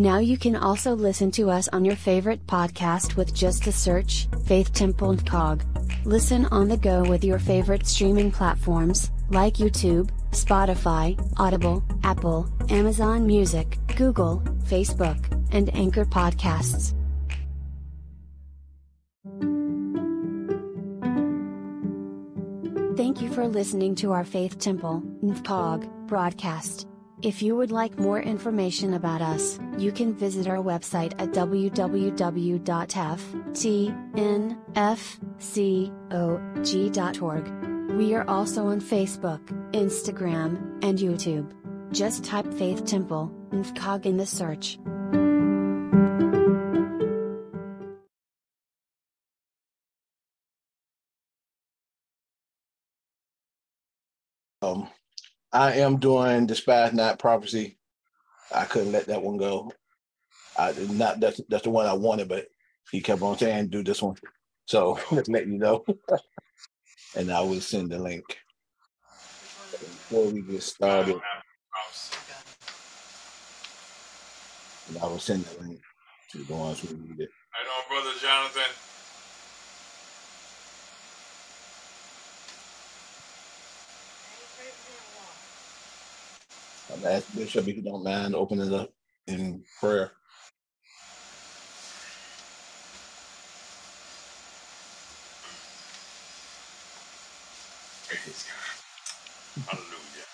Now you can also listen to us on your favorite podcast with just a search, Faith Temple and Cog. Listen on the go with your favorite streaming platforms, like YouTube, Spotify, Audible, Apple, Amazon Music, Google, Facebook, and Anchor Podcasts. Thank you for listening to our Faith Temple, NFCOG, broadcast. If you would like more information about us, you can visit our website at www.ftnfcog.org. We are also on Facebook, Instagram, and YouTube. Just type Faith Temple, NFCOG in the search. I am doing despise not prophecy. I couldn't let that one go. I did not that's that's the one I wanted, but he kept on saying do this one. So let you know. and I will send the link. Before we get started, and I will send the link to the ones who need it. I know, brother Jonathan. I'm ask Bishop if you don't mind opening up in prayer. Praise God. Hallelujah.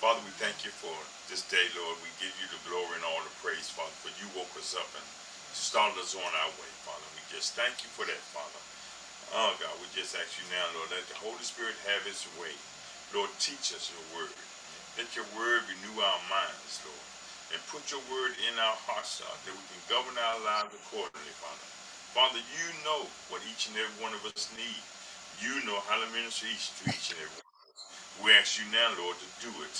Father, we thank you for this day, Lord. We give you the glory and all the praise, Father, for you woke us up and started us on our way, Father. We just thank you for that, Father. Oh, God, we just ask you now, Lord, let the Holy Spirit have its way. Lord, teach us your word. Let your word renew our minds, Lord. And put your word in our hearts, God, that we can govern our lives accordingly, Father. Father, you know what each and every one of us need. You know how to minister each to each and every one of us. We ask you now, Lord, to do it.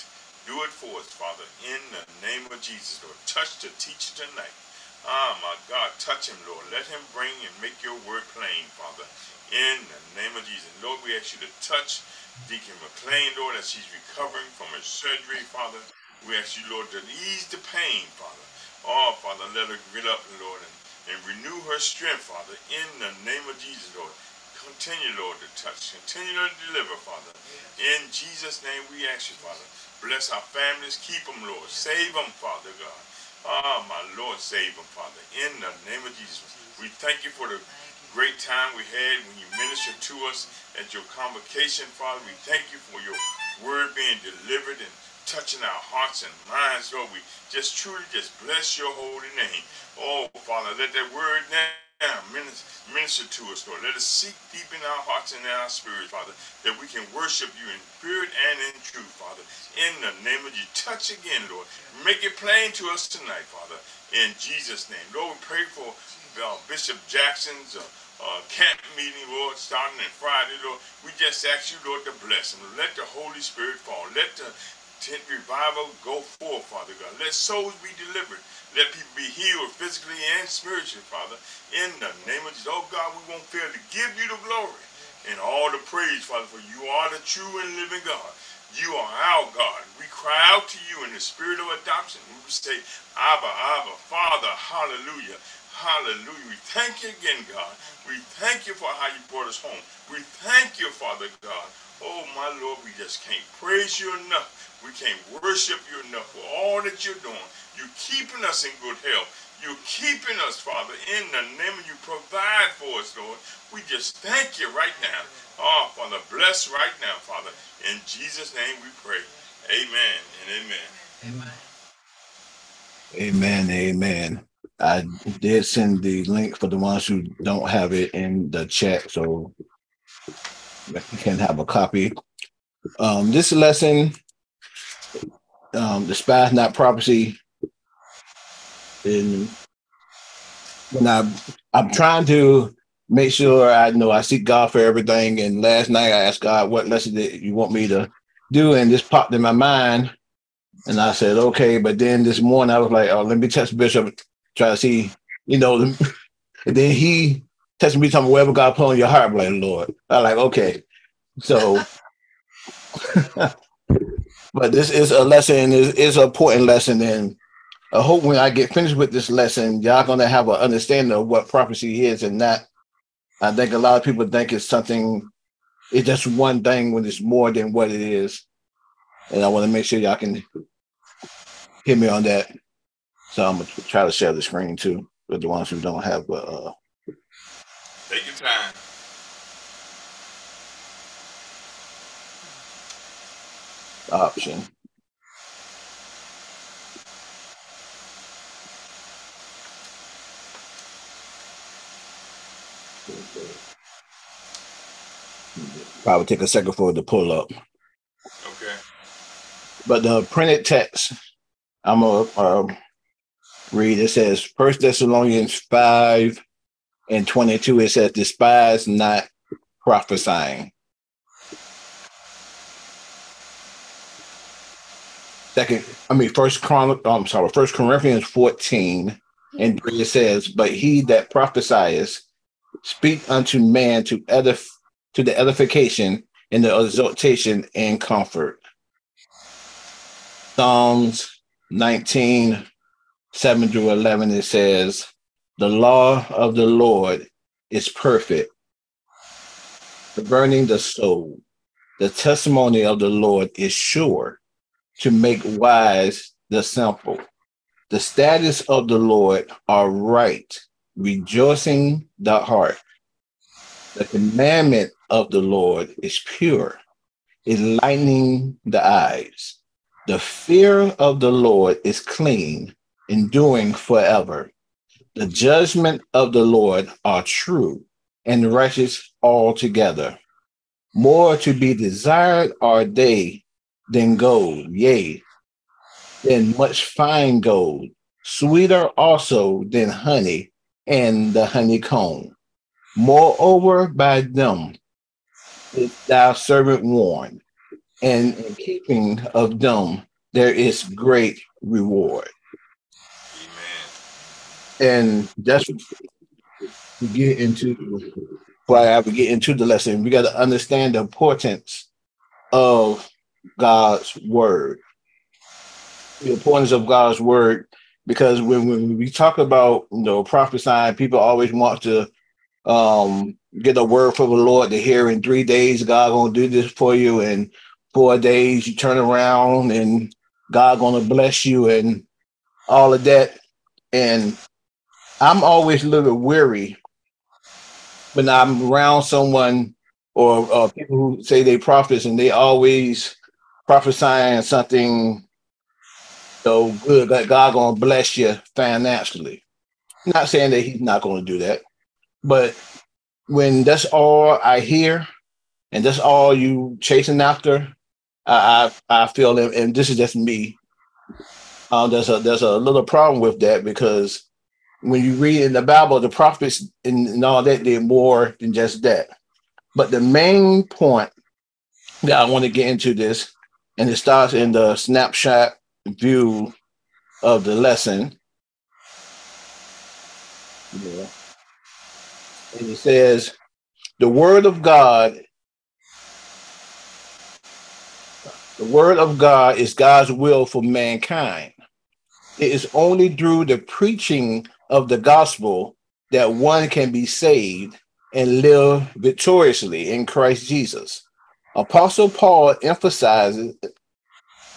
Do it for us, Father, in the name of Jesus, Lord. Touch the teacher tonight. Ah, my God, touch him, Lord. Let him bring and make your word plain, Father, in the name of Jesus. Lord, we ask you to touch Deacon McLean, Lord, as she's recovering from her surgery, Father. We ask you, Lord, to ease the pain, Father. Oh, Father, let her get up, Lord, and, and renew her strength, Father, in the name of Jesus, Lord. Continue, Lord, to touch. Continue to deliver, Father. In Jesus' name we ask you, Father. Bless our families. Keep them, Lord. Save them, Father God. Ah, my Lord, save them, Father. In the name of Jesus. We thank you for the great time we had when you ministered to us at your convocation, Father. We thank you for your word being delivered and touching our hearts and minds, Lord. We just truly just bless your holy name. Oh, Father, let that word now minister, to us, Lord. Let us seek deep in our hearts and in our spirits, Father, that we can worship you in spirit and in truth, Father. In the name of you, touch again, Lord. Make it plain to us tonight, Father. In Jesus' name. Lord, we pray for uh, Bishop Jackson's uh, uh, camp meeting, Lord, starting on Friday, Lord. We just ask you, Lord, to bless them. Let the Holy Spirit fall. Let the tent revival go forth, Father God. Let souls be delivered. Let people be healed physically and spiritually, Father. In the name of Jesus. Oh God, we won't fail to give you the glory and all the praise, Father, for you are the true and living God. You are our God. We cry out to you in the spirit of adoption. We say, Abba, Abba, Father, hallelujah. Hallelujah. We thank you again, God. We thank you for how you brought us home. We thank you, Father God. Oh, my Lord, we just can't praise you enough. We can't worship you enough for all that you're doing. You're keeping us in good health. You're keeping us, Father, in the name of you. Provide for us, Lord. We just thank you right now. Oh, Father, bless right now, Father. In Jesus' name we pray. Amen and amen. Amen. Amen. Amen. I did send the link for the ones who don't have it in the chat, so you can have a copy. Um, this lesson, um, despise not prophecy, And when I I'm trying to make sure I know I seek God for everything. And last night I asked God what lesson did you want me to do, and this popped in my mind. And I said, okay. But then this morning I was like, oh, let me test Bishop, try to see, you know. And then he tested me, talking whatever God put on your heart, I'm like Lord. I like, okay. So, but this is a lesson, is is an important lesson, and I hope when I get finished with this lesson, y'all gonna have an understanding of what prophecy is and not. I think a lot of people think it's something, it's just one thing when it's more than what it is. And I want to make sure y'all can hit me on that. So I'm gonna try to share the screen too with the ones who don't have uh Take your time. option. Probably take a second for it to pull up. Okay. But the printed text, I'm gonna uh, read. It says First Thessalonians five and twenty two. It says, "Despise not prophesying." Second, I mean, First Chron. Oh, I'm sorry, First Corinthians fourteen and three. It says, "But he that prophesieth speak unto man to edif- to the edification and the exhortation and comfort." Psalms 19, 7 through 11, it says, The law of the Lord is perfect, burning the soul. The testimony of the Lord is sure to make wise the simple. The status of the Lord are right, rejoicing the heart. The commandment of the Lord is pure, enlightening the eyes. The fear of the Lord is clean, enduring forever. The judgment of the Lord are true and righteous altogether. More to be desired are they than gold, yea, than much fine gold, sweeter also than honey and the honeycomb. Moreover, by them is thy servant warned and in keeping of them there is great reward. And that's we get into why I would get into the lesson. We got to understand the importance of God's word. The importance of God's word, because when, when we talk about you know prophesying, people always want to um get a word from the Lord to hear in three days, God gonna do this for you, and four days you turn around and God gonna bless you and all of that. And I'm always a little weary when I'm around someone or uh, people who say they prophets and they always prophesying something so good that God gonna bless you financially. Not saying that he's not gonna do that, but when that's all I hear and that's all you chasing after, I I, I feel that, and this is just me. Uh, there's a there's a little problem with that because when you read in the Bible, the prophets and, and all that they're more than just that. But the main point that I want to get into this, and it starts in the snapshot view of the lesson. Yeah. And it says, the word of God The word of God is God's will for mankind. It is only through the preaching of the gospel that one can be saved and live victoriously in Christ Jesus. Apostle Paul emphasizes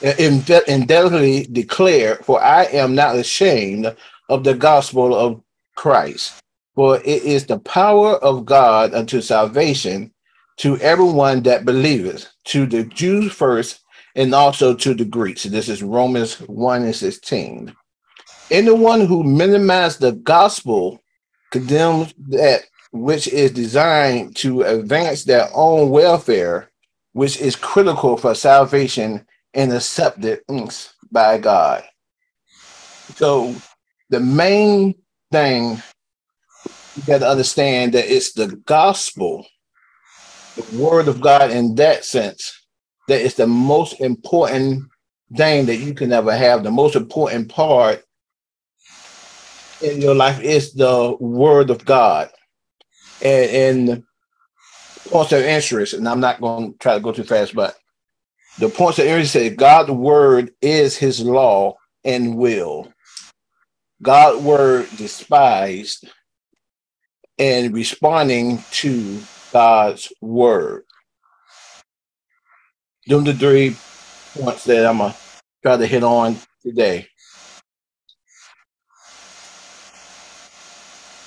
and definitely declare, For I am not ashamed of the gospel of Christ, for it is the power of God unto salvation to everyone that believeth, to the Jews first, and also to the Greeks. This is Romans 1 and 16. Anyone who minimizes the gospel condemns that which is designed to advance their own welfare, which is critical for salvation and accepted by God. So the main thing you got to understand that it's the gospel, the word of God in that sense, that is the most important thing that you can ever have. The most important part in your life is the word of God. And, and points of interest, and I'm not going to try to go too fast, but the points of interest say God's word is his law and will. God's word despised and responding to God's word. Them the three points that I'm gonna try to hit on today.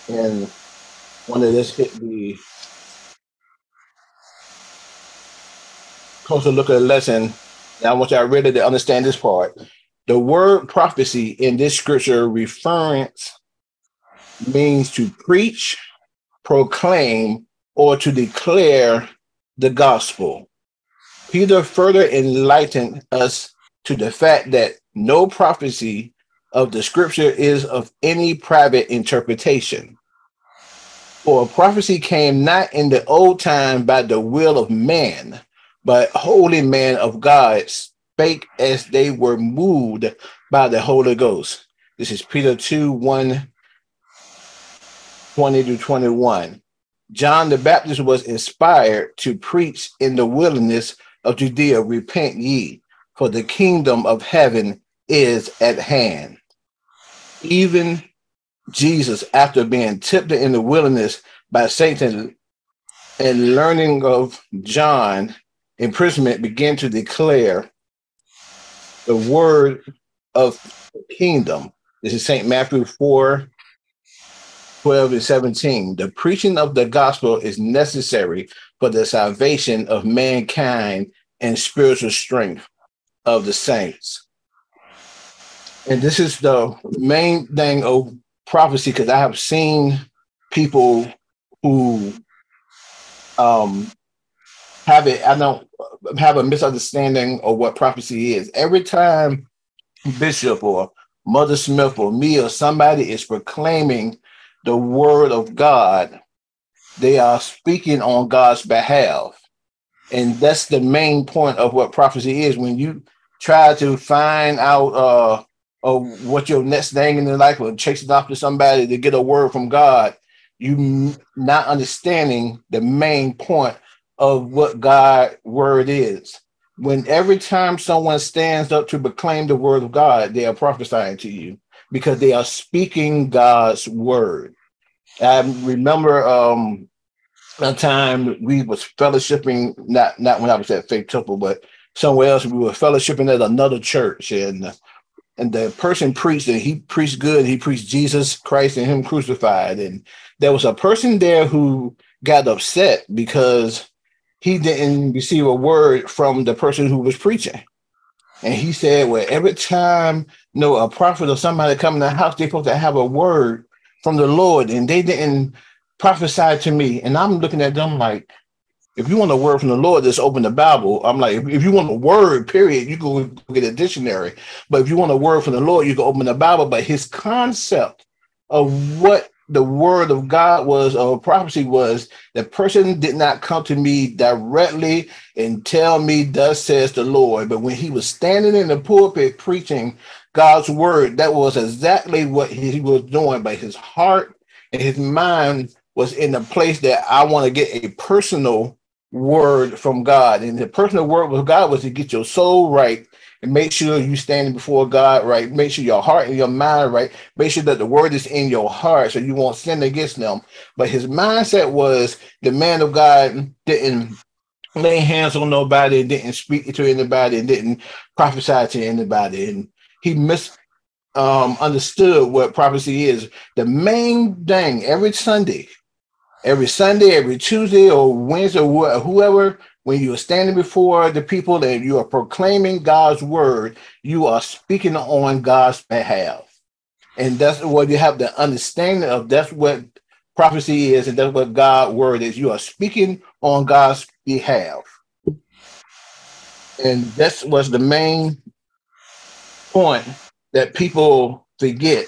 And one of this hit the closer look at the lesson. Now I want to really to understand this part. The word prophecy in this scripture reference means to preach, proclaim, or to declare the gospel. Peter further enlightened us to the fact that no prophecy of the scripture is of any private interpretation. For prophecy came not in the old time by the will of man, but holy men of God spake as they were moved by the Holy Ghost. This is Peter 2 1 20 to 21. John the Baptist was inspired to preach in the wilderness of Judea, repent ye, for the kingdom of heaven is at hand. Even Jesus, after being tempted in the wilderness by Satan and learning of John imprisonment, began to declare the word of kingdom. This is St. Matthew 4 12 and 17. The preaching of the gospel is necessary for the salvation of mankind and spiritual strength of the saints. And this is the main thing of prophecy because I have seen people who um, have it, I don't have a misunderstanding of what prophecy is. Every time Bishop or Mother Smith or me or somebody is proclaiming the word of God, they are speaking on God's behalf. And that's the main point of what prophecy is. When you try to find out uh, of what your next thing in the life or chasing after somebody to get a word from God, you not understanding the main point of what God word is. When every time someone stands up to proclaim the word of God, they are prophesying to you because they are speaking God's word. I remember um, a time we was fellowshipping, not not when I was at Faith Temple, but somewhere else. We were fellowshipping at another church, and and the person preached, and he preached good. He preached Jesus Christ and Him crucified, and there was a person there who got upset because he didn't receive a word from the person who was preaching. And he said, Well, every time you know a prophet or somebody come in the house, they're supposed to have a word from the Lord, and they didn't prophesy to me. And I'm looking at them like, if you want a word from the Lord, just open the Bible. I'm like, if, you want a word, period, you go get a dictionary. But if you want a word from the Lord, you can open the Bible. But his concept of what the word of God was or prophecy was the person did not come to me directly and tell me thus says the Lord. But when he was standing in the pulpit preaching God's word, that was exactly what he was doing. But his heart and his mind was in the place that I want to get a personal word from God. And the personal word with God was to get your soul right and make sure you're standing before God right. Make sure your heart and your mind right. Make sure that the word is in your heart so you won't sin against them. But his mindset was the man of God didn't lay hands on nobody, didn't speak to anybody, didn't prophesy to anybody. And he mis um, understood what prophecy is. The main thing every Sunday, every Sunday, every Tuesday or Wednesday, or whoever when you are standing before the people and you are proclaiming God's word, you are speaking on God's behalf. And that's what you have the understanding of. That's what prophecy is, and that's what God's word is. You are speaking on God's behalf. And that's was the main point that people forget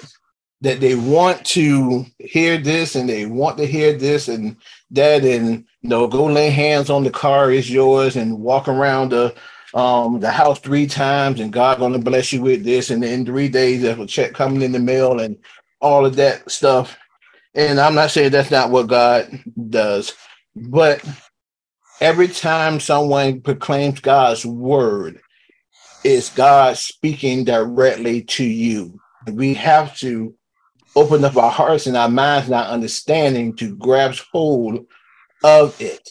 that they want to hear this and they want to hear this and that and you know go lay hands on the car is yours and walk around the um the house three times and God gonna bless you with this and in three days there's a check coming in the mail and all of that stuff. And I'm not saying that's not what God does, but every time someone proclaims God's word, it's God speaking directly to you. We have to open up our hearts and our minds and our understanding to grasp hold of it.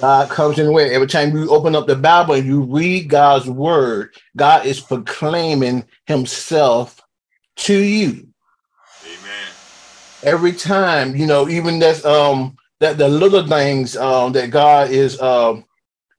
God comes in the way. Every time you open up the Bible and you read God's word, God is proclaiming himself to you. Amen. Every time, you know, even that's um that the little things um that God is uh,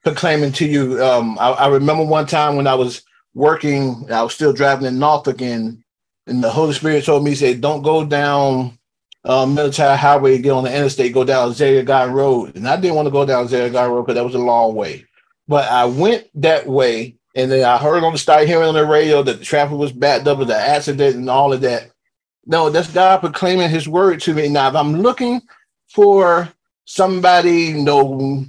proclaiming to you. Um I, I remember one time when I was working, I was still driving in Norfolk and and the Holy Spirit told me, he said, Don't go down um, military highway, get on the interstate, go down Zaragoza Road. And I didn't want to go down Zaragoza Road because that was a long way. But I went that way, and then I heard on the start hearing on the radio that the traffic was backed up with the accident and all of that. No, that's God proclaiming his word to me. Now, if I'm looking for somebody, you know,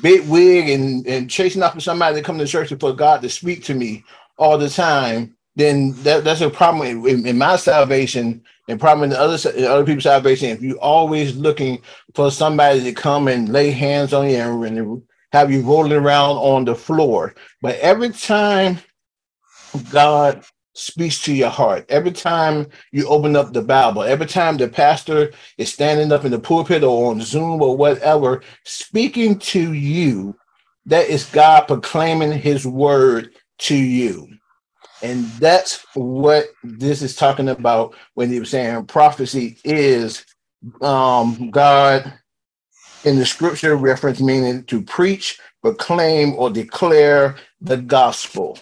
big wig and, and chasing after somebody to come to church for God to speak to me all the time, then that, that's a problem in, in my salvation and problem in the other other people's salvation. If you're always looking for somebody to come and lay hands on you and, and have you rolling around on the floor, but every time God speaks to your heart, every time you open up the Bible, every time the pastor is standing up in the pulpit or on Zoom or whatever, speaking to you, that is God proclaiming His word to you. And that's what this is talking about when he was saying prophecy is um, God in the scripture reference meaning to preach, proclaim, or declare the gospel.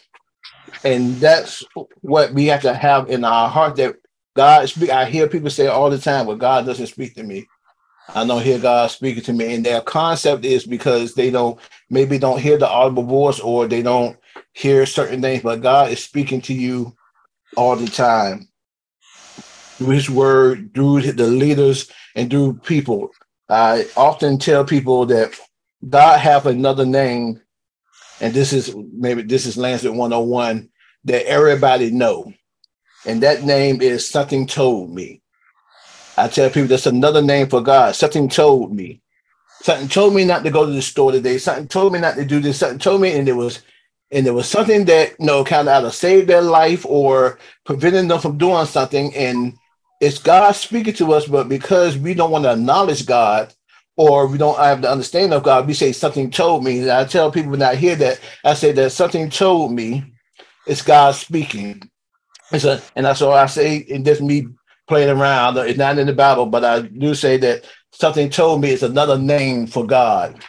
And that's what we have to have in our heart that God speak. I hear people say all the time, well, God doesn't speak to me. I don't hear God speaking to me. And their concept is because they don't maybe don't hear the audible voice or they don't hear certain things, but God is speaking to you all the time through His Word, through the leaders, and through people. I often tell people that God have another name, and this is maybe this is Lancet 101 that everybody know, and that name is something told me. I tell people that's another name for God. Something told me. Something told me not to go to the store today. Something told me not to do this. Something told me, and it was and there was something that you know kind of either saved their life or prevented them from doing something. And it's god speaking to us but because we don't want to acknowledge god or we don't have the understanding of god we say something told me. And i tell people when i hear that i say that something told me it's god speaking. It's a, and that's all i say. And just me playing around. It's not in the bible but i do say that something told me it's another name for god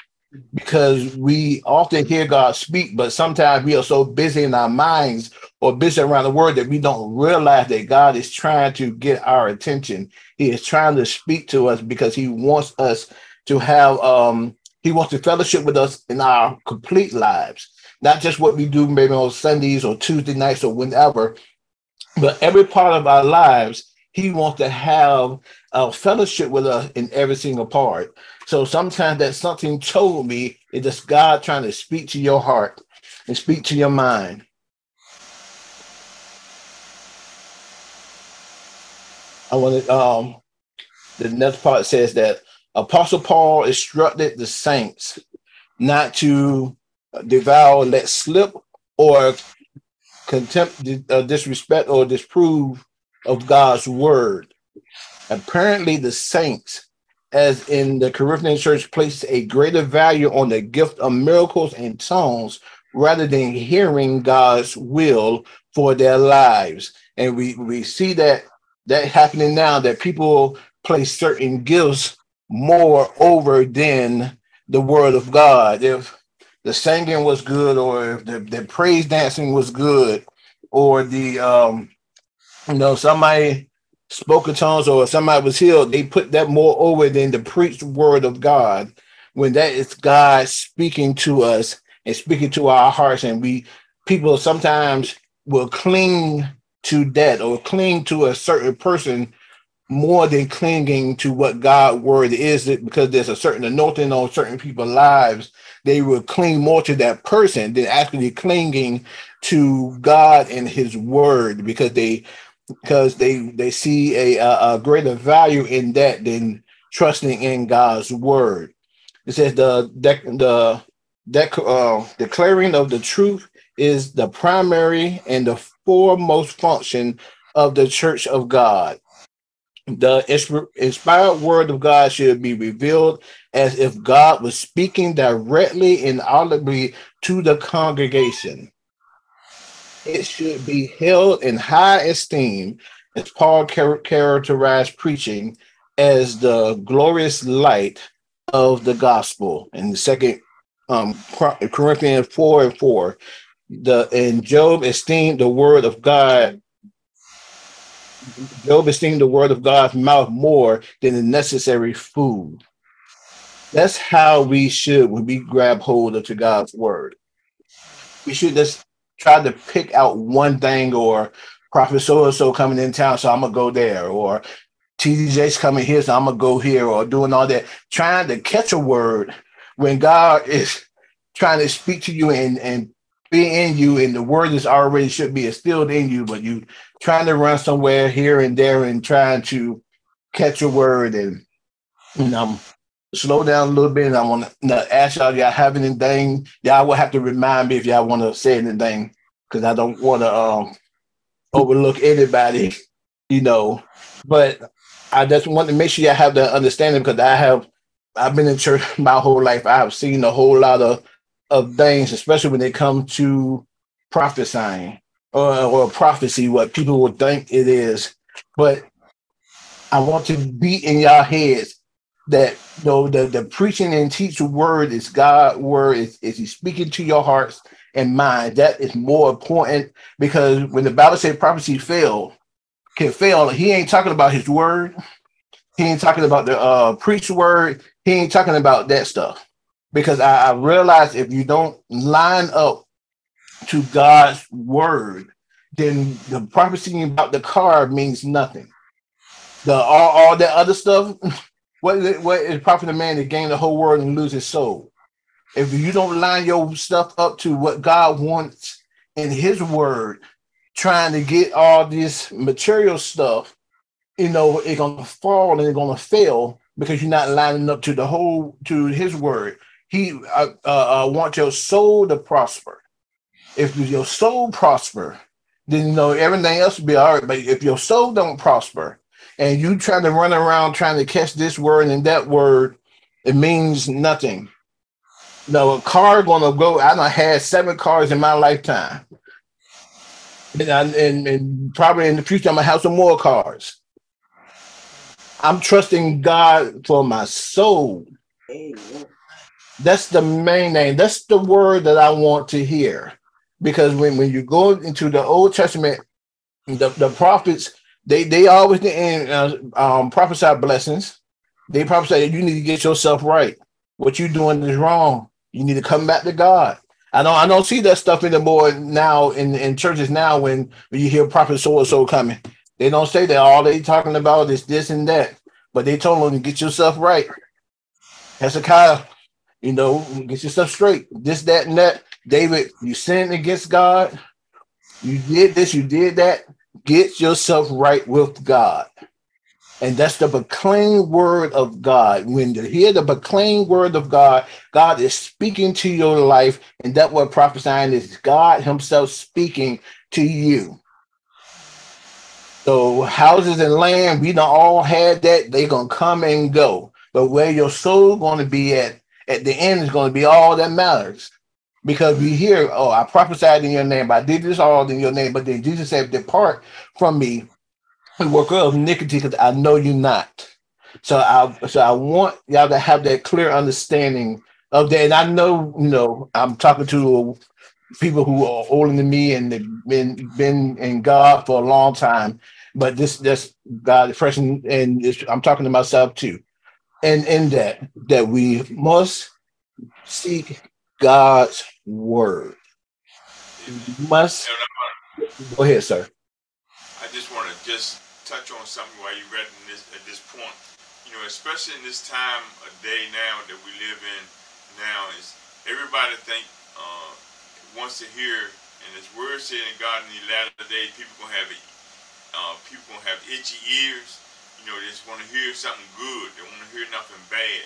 because we often hear God speak, but sometimes we are so busy in our minds or busy around the word that we don't realize that God is trying to get our attention. He is trying to speak to us because He wants us to have um He wants to fellowship with us in our complete lives, not just what we do maybe on Sundays or Tuesday nights or whenever, but every part of our lives. He wants to have a fellowship with us in every single part. So sometimes that something told me is just God trying to speak to your heart and speak to your mind. I want to um the next part says that Apostle Paul instructed the saints not to devour, let slip, or contempt, uh, disrespect, or disprove of God's word. Apparently, the saints as in the Corinthian church, placed a greater value on the gift of miracles and tongues rather than hearing God's will for their lives. And we, we see that that happening now that people place certain gifts more over than the word of God. If the singing was good, or if the, the praise dancing was good, or the um, you know, somebody spoken tongues or somebody was healed, they put that more over than the preached word of God. When that is God speaking to us and speaking to our hearts, and we people sometimes will cling to that or cling to a certain person more than clinging to what God word is because there's a certain anointing on certain people's lives. They will cling more to that person than actually clinging to God and his word because they because they they see a, a, greater value in that than trusting in God's word. It says the the the uh, declaring of the truth is the primary and the foremost function of the church of God. The inspired word of God should be revealed as if God was speaking directly and audibly to the congregation. It should be held in high esteem, as Paul char- characterized preaching as the glorious light of the gospel. In the second um, Corinthians 4 and 4, the and Job esteemed the word of God Job esteemed the word of God's mouth more than the necessary food. That's how we should when we grab hold of to God's word. We should just try to pick out one thing or prophet so and so coming in town, so I'm gonna go there, or T.D. Jakes coming here, so I'm gonna go here, or doing all that, trying to catch a word when God is trying to speak to you and, and be in you, and the word is already should be instilled in you, but you trying to run somewhere here and there and trying to catch a word and you know slow down a little bit. And I want to ask y'all, y'all have anything? Y'all will have to remind me if y'all want to say anything because I don't want to um, overlook anybody, you know. But I just want to make sure y'all have the understanding because I have I've been in church my whole life. I have seen a whole lot of of things, especially when they come to prophesying or, or prophecy, what people would think it is. But I want to be in y'all heads that you know, the, the preaching and teaching word is God word, is, is he speaking to your hearts and mind. That is more important because when the Bible says prophecy fail, can fail, he ain't talking about his word. He ain't talking about the uh preach word. He ain't talking about that stuff because I, I realize if you don't line up to God's word, then the prophecy about the car means nothing. The all, all that other stuff, what is it, what is profit a man to gain the whole world and lose his soul? If you don't line your stuff up to what God wants in his word, trying to get all this material stuff, you know, it's gonna fall and it's gonna fail because you're not lining up to the whole to his word. He uh, uh, uh, wants your soul to prosper. If your soul prosper, then you know everything else will be all right. But if your soul don't prosper and you trying to run around trying to catch this word and that word, it means nothing. no, a car gonna go. I don't had seven cars in my lifetime. And, I, and, and probably in the future, I'm gonna have some more cars. I'm trusting God for my soul. Amen. That's the main name. That's the word that I want to hear. Because when, when you go into the Old Testament, the, the prophets, they they always uh, um, prophesy blessings. They prophesy that you need to get yourself right. What you're doing is wrong. You need to come back to God. I don't I don't see that stuff anymore now in, in churches now when, when you hear prophet so and so coming. They don't say that all they talking about is this and that, but they told them to get yourself right. Hezekiah you know, get yourself straight. This, that, and that. David, you sinned against God. You did this, you did that. Get yourself right with God. And that's the proclaimed word of God. When you hear the proclaimed word of God, God is speaking to your life. And that what prophesying is God Himself speaking to you. So houses and land, we don't all had that. They're gonna come and go. But where your soul gonna be at, at the end is to be all that matters. Because we hear, oh, I prophesied in your name, I did this all in your name, but then Jesus said, Depart from me, worker of iniquity, because I know you not. So I so I want y'all to have that clear understanding of that. And I know, you know, I'm talking to people who are older than me and they've been been in God for a long time. But this this God and, and I'm talking to myself too and in that that we must seek God's word. We must go ahead, sir. I just want to just touch on something while you read this at this point. You know, especially in this time of day now that we live in now, is everybody think uh, wants to hear, and this word said in God in the latter days, people gonna have uh, people gonna have itchy ears you know, they just want to hear something good. They want to hear nothing bad.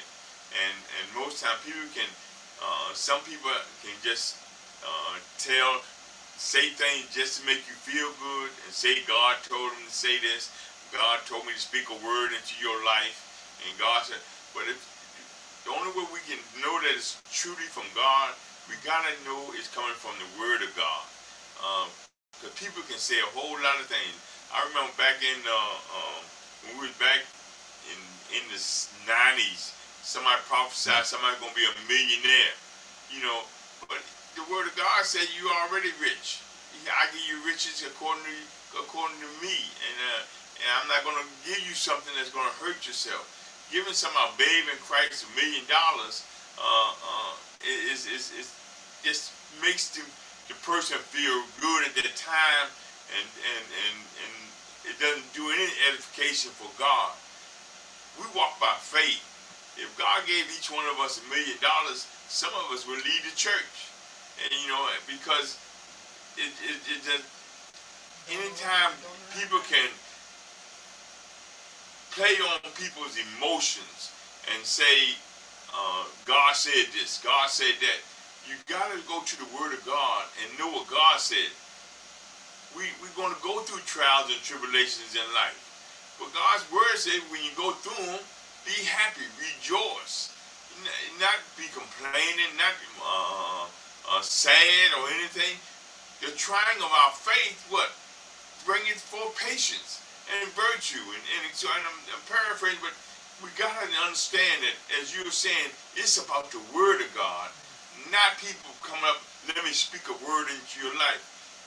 And and most time people can, uh, some people can just uh, tell say things just to make you feel good and say God told him to say this. God told me to speak a word into your life. And God said, but if the only way we can know that it's truly from God, we gotta know it's coming from the Word of God. Because um, people can say a whole lot of things. I remember back in uh, um, when we was back in in the '90s, somebody prophesied somebody gonna be a millionaire. You know, but the Word of God said you already rich. I give you riches according to according to me, and uh, and I'm not gonna give you something that's gonna hurt yourself giving some a babe in Christ a million dollars uh, uh, is, is, is just makes the, the person feel good at that time and, and, and, and it doesn't do any edification for God. We walk by faith. If God gave each one of us a million dollars, some of us would leave the church. And you know, because it, it, it just, anytime people can play on people's emotions and say, uh, God said this, God said that. You got to go to the Word of God and know what God said. We, we're going to go through trials and tribulations in life. But God's Word says when you go through them, be happy, rejoice. Not be complaining, not uh, uh, sad or anything. The trying of our faith, what? Bring it for patience and virtue. And, and so and I'm, I'm paraphrasing, but we got to understand that, as you were saying, it's about the Word of God, not people coming up, let me speak a word into your life.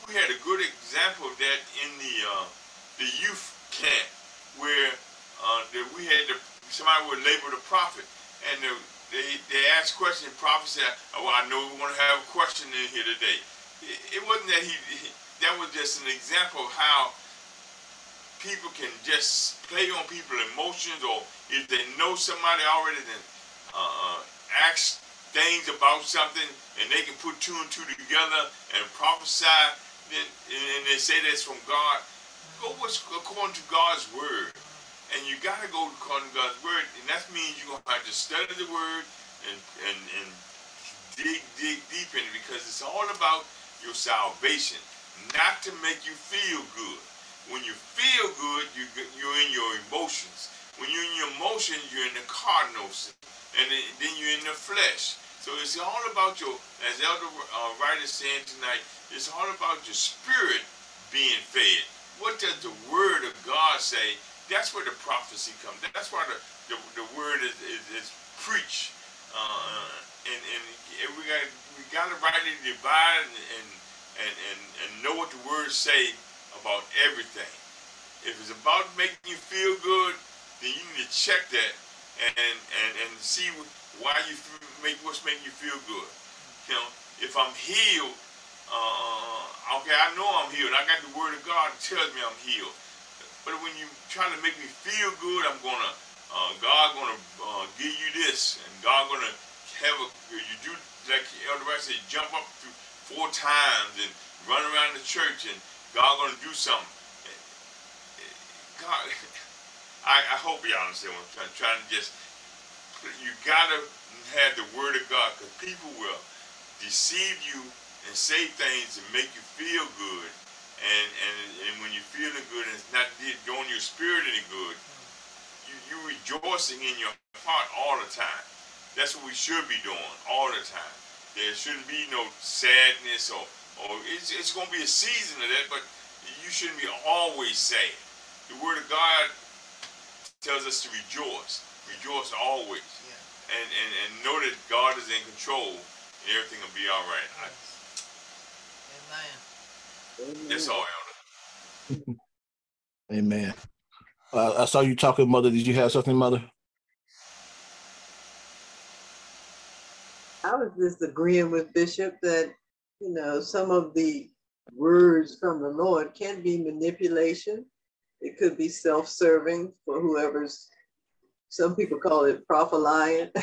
We had a good example of that in the uh, the youth camp, where uh, the, we had the, somebody would label the prophet, and the, they they asked questions. The prophet said, "Oh, I know we want to have a question in here today." It, it wasn't that he. That was just an example of how people can just play on people's emotions or if they know somebody already then uh, ask things about something and they can put two and two together and prophesy and they say that's from God, go what's according to God's word. And you got to go according to God's word. And that means you're going to have to study the word and, and, and dig, dig deep in it because it's all about your salvation, not to make you feel good. When you feel good, you, you're in your emotions. When you're in your emotions, you're in the cardinals, and then you're in the flesh. So it's all about your, as Elder uh, is saying tonight, it's all about your spirit being fed. What does the Word of God say? That's where the prophecy comes. That's why the, the, the Word is, is, is preached. Uh, and, and, we got we got to rightly divide and, and and, and, and know what the words say about everything. If it's about making you feel good, then you need to check that and and, and see why you make what's making you feel good. You know, if I'm healed, uh, okay, I know I'm healed. I got the word of God that tells me I'm healed. But when you try to make me feel good, I'm gonna uh, God gonna uh, give you this, and God gonna have a you do like Elder Wright said, jump up four times and run around the church and God gonna do something. God, I, I hope y'all understand what I'm trying, trying to just, you gotta have the word of God because people will deceive you and say things and make you feel good. And, and, and when you're feeling good and it's not doing your spirit any good, you, you rejoicing in your heart all the time. That's what we should be doing all the time. There shouldn't be no sadness or or it's, it's going to be a season of that, but you shouldn't be always sad. The Word of God tells us to rejoice. Rejoice always. Yeah. And, and, and know that God is in control and everything will be all right. Amen. That's all, Elder. Amen. Uh, I saw you talking, Mother. Did you have something, Mother? I was just agreeing with Bishop that you know, some of the words from the Lord can be manipulation. It could be self-serving for whoever's, some people call it prophylying.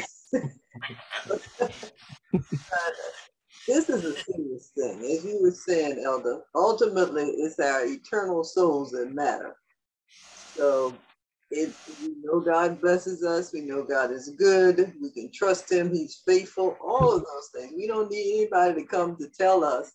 this is a serious thing. As you were saying, Elder, ultimately it's our eternal souls that matter. So if we know God blesses us, we know God is good, we can trust Him, He's faithful, all of those things. We don't need anybody to come to tell us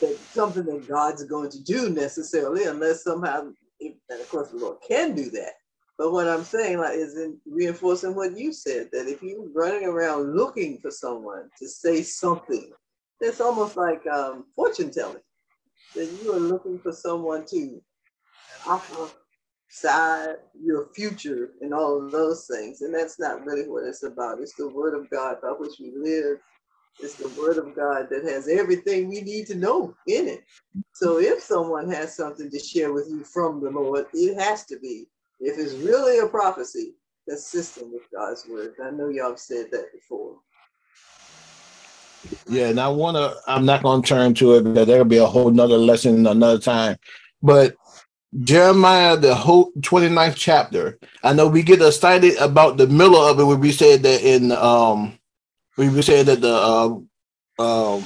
that something that God's going to do necessarily, unless somehow, and of course the Lord can do that. But what I'm saying like is in reinforcing what you said that if you're running around looking for someone to say something, it's almost like um, fortune telling. That you are looking for someone to offer side your future and all of those things, and that's not really what it's about. It's the Word of God by which we live. It's the Word of God that has everything we need to know in it. So if someone has something to share with you from the Lord, it has to be if it's really a prophecy, consistent with God's word. I know y'all have said that before. Yeah, and I want to, I'm not going to turn to it because there'll be a whole nother lesson another time. But Jeremiah, the whole 29th chapter, I know we get excited about the middle of it when we said that in, um, we said that the, um, um,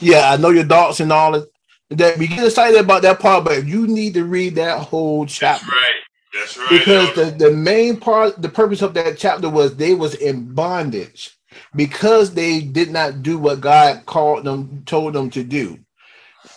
yeah, I know your thoughts and all that that we get excited about that part, but you need to read that whole chapter. That's right. That's right. Because the, the main part, the purpose of that chapter was they was in bondage because they did not do what God called them, told them to do.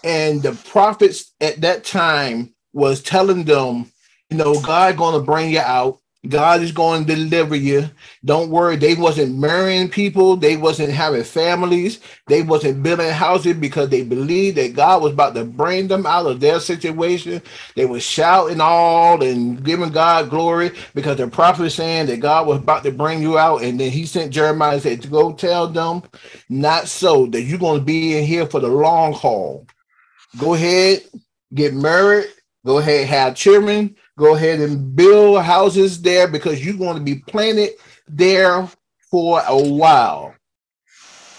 And the prophets at that time was telling them, you know, God gonna bring you out. God is going to deliver you. Don't worry. They wasn't marrying people. They wasn't having families. They wasn't building houses because they believed that God was about to bring them out of their situation. They were shouting all and giving God glory because the prophet was saying that God was about to bring you out. And then he sent Jeremiah and said, go tell them, not so, that you're going to be in here for the long haul. Go ahead, get married. Go ahead, have children Go ahead and build houses there because you're going to be planted there for a while.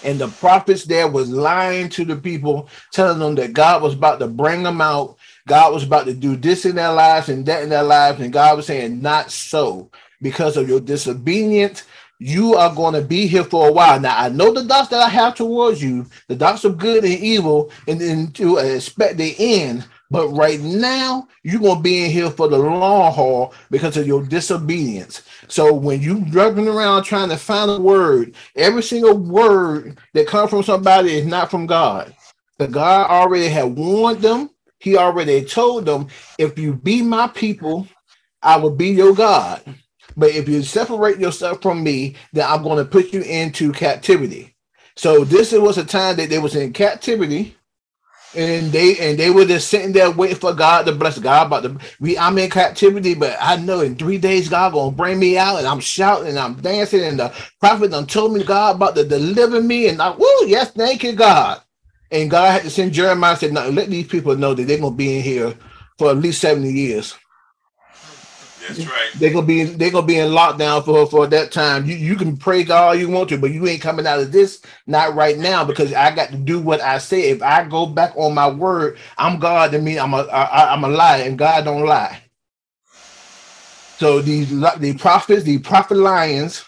And the prophets there was lying to the people, telling them that God was about to bring them out. God was about to do this in their lives and that in their lives. And God was saying, not so. Because of your disobedience, you are going to be here for a while. Now, I know the thoughts that I have towards you, the thoughts of good and evil, and then to expect the end. But right now, you're gonna be in here for the long haul because of your disobedience. So when you're driving around trying to find a word, every single word that comes from somebody is not from God. The God already had warned them. He already told them, if you be my people, I will be your God. But if you separate yourself from me, then I'm going to put you into captivity. So this was a time that they was in captivity and they and they were just sitting there waiting for God to bless God. About the we, I'm in captivity, but I know in three days God gonna bring me out, and I'm shouting and I'm dancing, and the prophet done told me God about to deliver me, and I woo, yes, thank you, God. And God had to send Jeremiah said, "No, let these people know that they're gonna be in here for at least seventy years." That's right. They're gonna be they're gonna be in lockdown for for that time. You you can pray God all you want to, but you ain't coming out of this not right now because I got to do what I say. If I go back on my word, I'm God to me. I'm a I, I'm a lie, and God don't lie. So these the prophets, the prophet lions,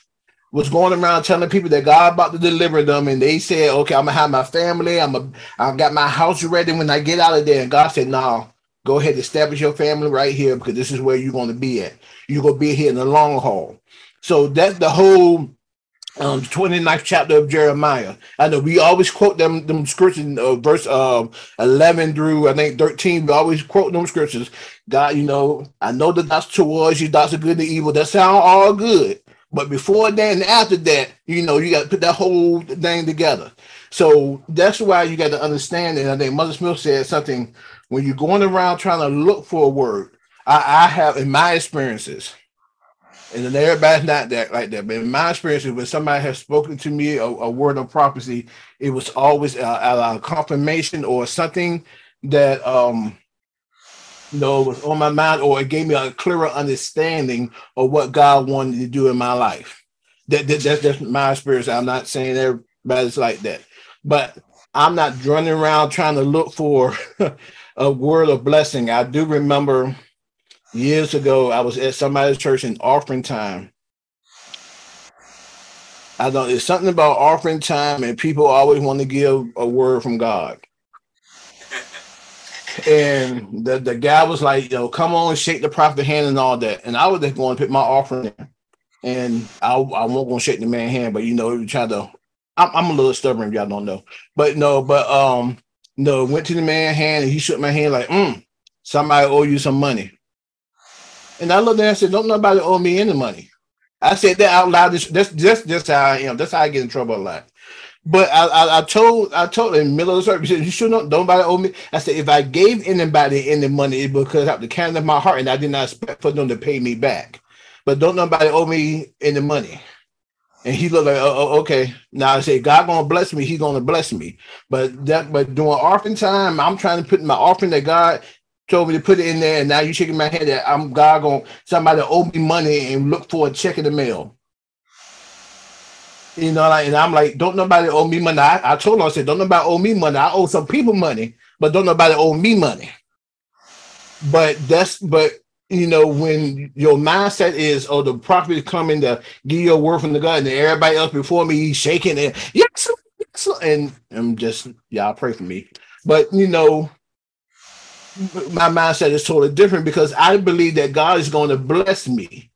was going around telling people that God about to deliver them, and they said, "Okay, I'm gonna have my family. I'm a I got my house ready when I get out of there." And God said, "No, Go ahead, and establish your family right here because this is where you're going to be at. You're going to be here in the long haul. So that's the whole um 29th chapter of Jeremiah. I know we always quote them them scriptures, uh, verse um 11 through I think 13. We always quote them scriptures. God, you know, I know that that's towards you, that's a good and evil. That sound all good. But before that and after that, you know, you got to put that whole thing together. So that's why you got to understand. it. I think Mother Smith said something when you're going around trying to look for a word, I, I have in my experiences, and then everybody's not that like that, but in my experiences, when somebody has spoken to me a, a word of prophecy, it was always a, a, confirmation or something that um you know was on my mind, or it gave me a clearer understanding of what God wanted to do in my life. That, that that's just my experience. I'm not saying everybody's like that, but I'm not running around trying to look for a word of blessing. I do remember years ago, I was at somebody's church in offering time. I don't, it's something about offering time, and people always want to give a word from God. and the, the guy was like, you know, come on, shake the prophet hand and all that. And I was just going to put my offering in. And I, I won't going to shake the man hand, but you know, he was trying to, I'm, I'm a little stubborn if y'all don't know. But no, but um, no, went to the man hand and he shook my hand like, mm, somebody owe you some money. And I looked at him and said, Don't nobody owe me any money. I said that out loud. That's just just how I am. That's how I get in trouble a lot. But I, I, I told I told in the middle of the service, you should not don't nobody owe me. I said if I gave anybody any money, it because out the kindness of my heart, and I did not expect for them to pay me back. But don't nobody owe me any money. And he looked like, oh, oh, okay. Now I say, God gonna bless me, He's gonna bless me. But that but during offering time, I'm trying to put my offering that God told me to put it in there, and now you shaking my head that I'm God gonna somebody owe me money and look for a check in the mail. You know, like, and I'm like, don't nobody owe me money. I, I told him, I said, don't nobody owe me money. I owe some people money, but don't nobody owe me money. But that's but you know, when your mindset is, oh, the prophet is coming to give you a word from the God, and everybody else before me shaking and yes, yes, and I'm just y'all pray for me. But you know, my mindset is totally different because I believe that God is going to bless me.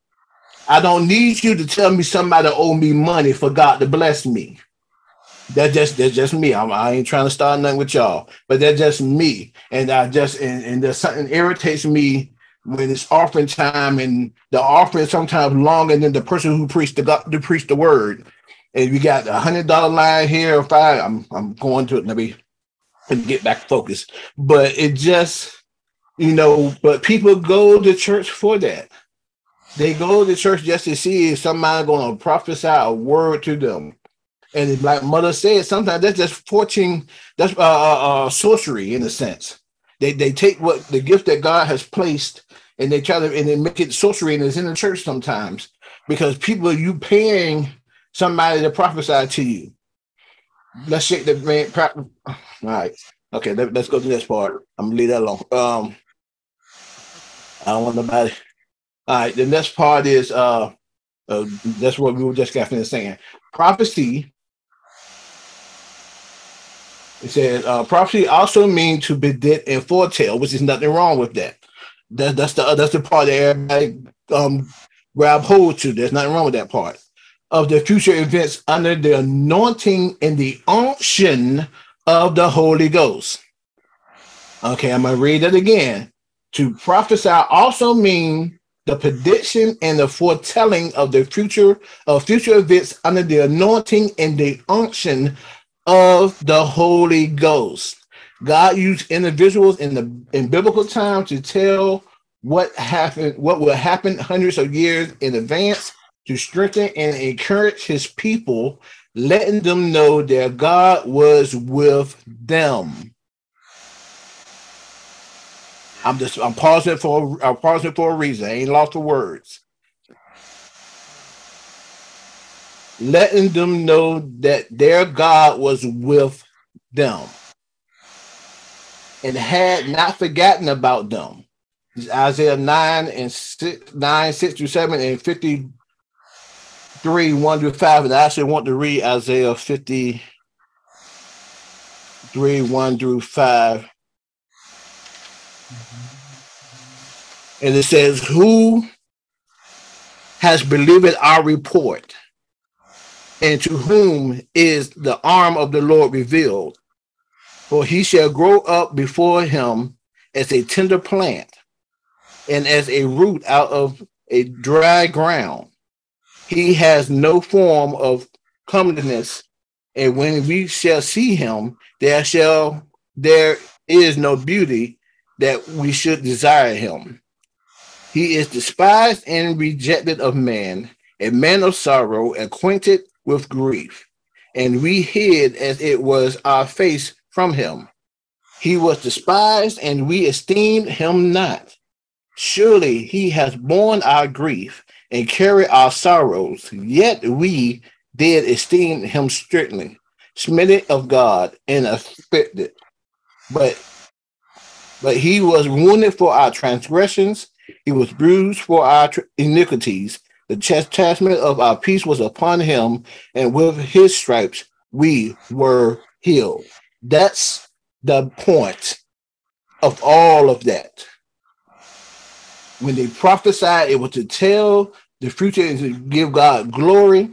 I don't need you to tell me somebody owe me money for God to bless me. That's just that's just me. I'm, I ain't trying to start nothing with y'all, but that's just me. And I just and, and there's something irritates me when it's offering time and the offering sometimes longer than the person who preached the God to preach the word. And we got a hundred dollar line here or five. I'm I'm going to it. Let me and get back focused. But it just, you know, but people go to church for that. They go to church just to see if somebody going to prophesy a word to them. And like mother said, sometimes that's just fortune, that's uh, uh, uh, sorcery in a sense. They they take what the gift that God has placed and they try to and they make it sorcery and it's in the church sometimes because people you paying somebody to prophesy to you. Let's shake the man. All right. Okay, let, us go to this part. I'm gonna leave that alone. Um, I don't want nobody. All right, the next part is uh, uh that's what we were just got finished saying. Prophecy. It says uh, prophecy also means to predict and foretell, which is nothing wrong with that. That that's the that's the part that everybody um grab hold to. There's nothing wrong with that part of the future events under the anointing and the unction of the Holy Ghost. Okay, I'm to read it again. To prophesy also mean the prediction and the foretelling of the future of future events under the anointing and the unction of the Holy Ghost. God used individuals in the in biblical time to tell what happened, what will happen hundreds of years in advance to strengthen and encourage his people, letting them know that God was with them. I'm just I'm pausing for I'm pausing for a reason. I ain't lost the words. Letting them know that their God was with them and had not forgotten about them. Isaiah 9 and 6, 9, 6 through 7 and 53, 1 through 5, and I actually want to read Isaiah 53, 1 through 5. And it says, Who has believed our report? And to whom is the arm of the Lord revealed? For he shall grow up before him as a tender plant and as a root out of a dry ground. He has no form of comeliness, and when we shall see him, there shall there is no beauty that we should desire him. He is despised and rejected of man, a man of sorrow, acquainted with grief, and we hid as it was our face from him. He was despised, and we esteemed him not. Surely he has borne our grief and carried our sorrows, yet we did esteem him strictly, smitten of God and afflicted. But but he was wounded for our transgressions, he was bruised for our iniquities. The chastisement of our peace was upon him, and with his stripes we were healed. That's the point of all of that when they prophesied, it was to tell the future and to give God glory,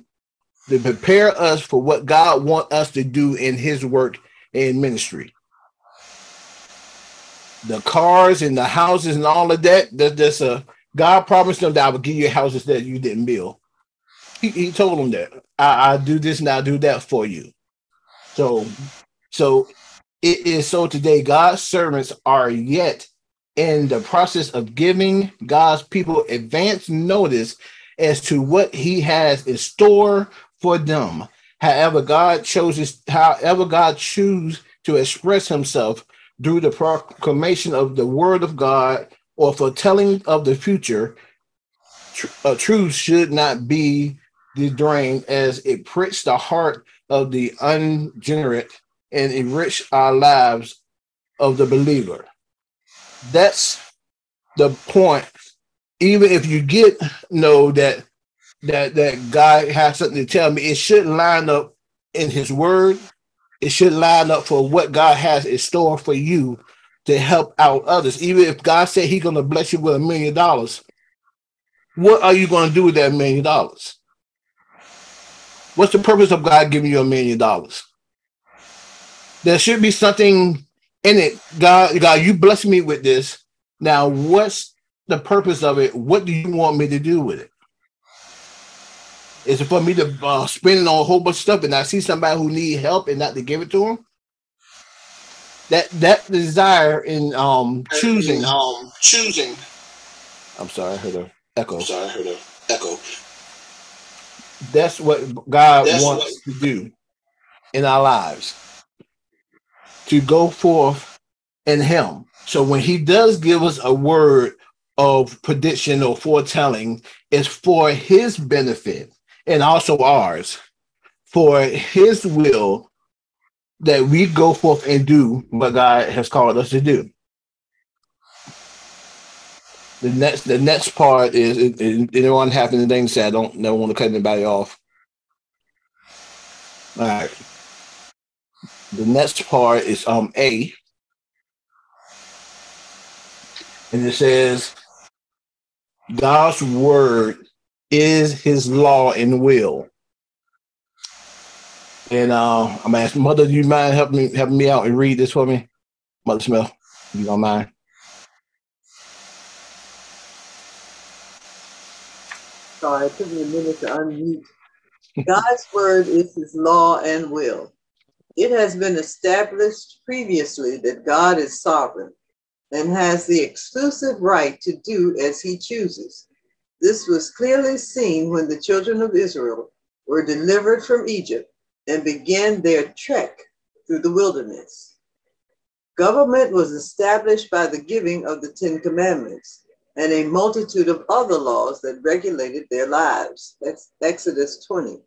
to prepare us for what God wants us to do in his work and ministry. the cars and the houses and all of that. That that's a God promised them that I would give you houses that you didn't build. He, he told them that I, I do this and I do that for you. So, so it is so today. God's servants are yet in the process of giving God's people advance notice as to what He has in store for them. However, God chooses, however, God choose to express Himself through the proclamation of the Word of God or foretelling of the future. Tr- uh, truth should not be drained as it pricks the heart of the unregenerate and enrich our lives of the believer. That's the point. Even if you get know that that that God has something to tell me, it should line up in His Word. It should line up for what God has in store for you to help out others. Even if God said He's going to bless you with a million dollars, what are you going to do with that million dollars? What's the purpose of God giving you a million dollars? There should be something in it. God, God, you bless me with this. Now, what's the purpose of it? What do you want me to do with it? Is it for me to uh, spend it on a whole bunch of stuff and I see somebody who need help and not to give it to them? That that desire in um choosing um choosing. I'm sorry, I heard a echo. I'm sorry, I heard a echo. That's what God That's wants what... to do in our lives. To go forth in Him. So when He does give us a word of prediction or foretelling, it's for His benefit and also ours, for His will that we go forth and do what God has called us to do. The next, the next part is, is, is anyone have anything to say? I don't never want to cut anybody off. All right. The next part is um A, and it says God's word is His law and will. And uh, I'm asking Mother, do you mind helping me helping me out and read this for me, Mother Smith? You don't mind? sorry, it took me a minute to unmute. God's word is his law and will. It has been established previously that God is sovereign and has the exclusive right to do as he chooses. This was clearly seen when the children of Israel were delivered from Egypt and began their trek through the wilderness. Government was established by the giving of the Ten Commandments and a multitude of other laws that regulated their lives. That's Exodus 20.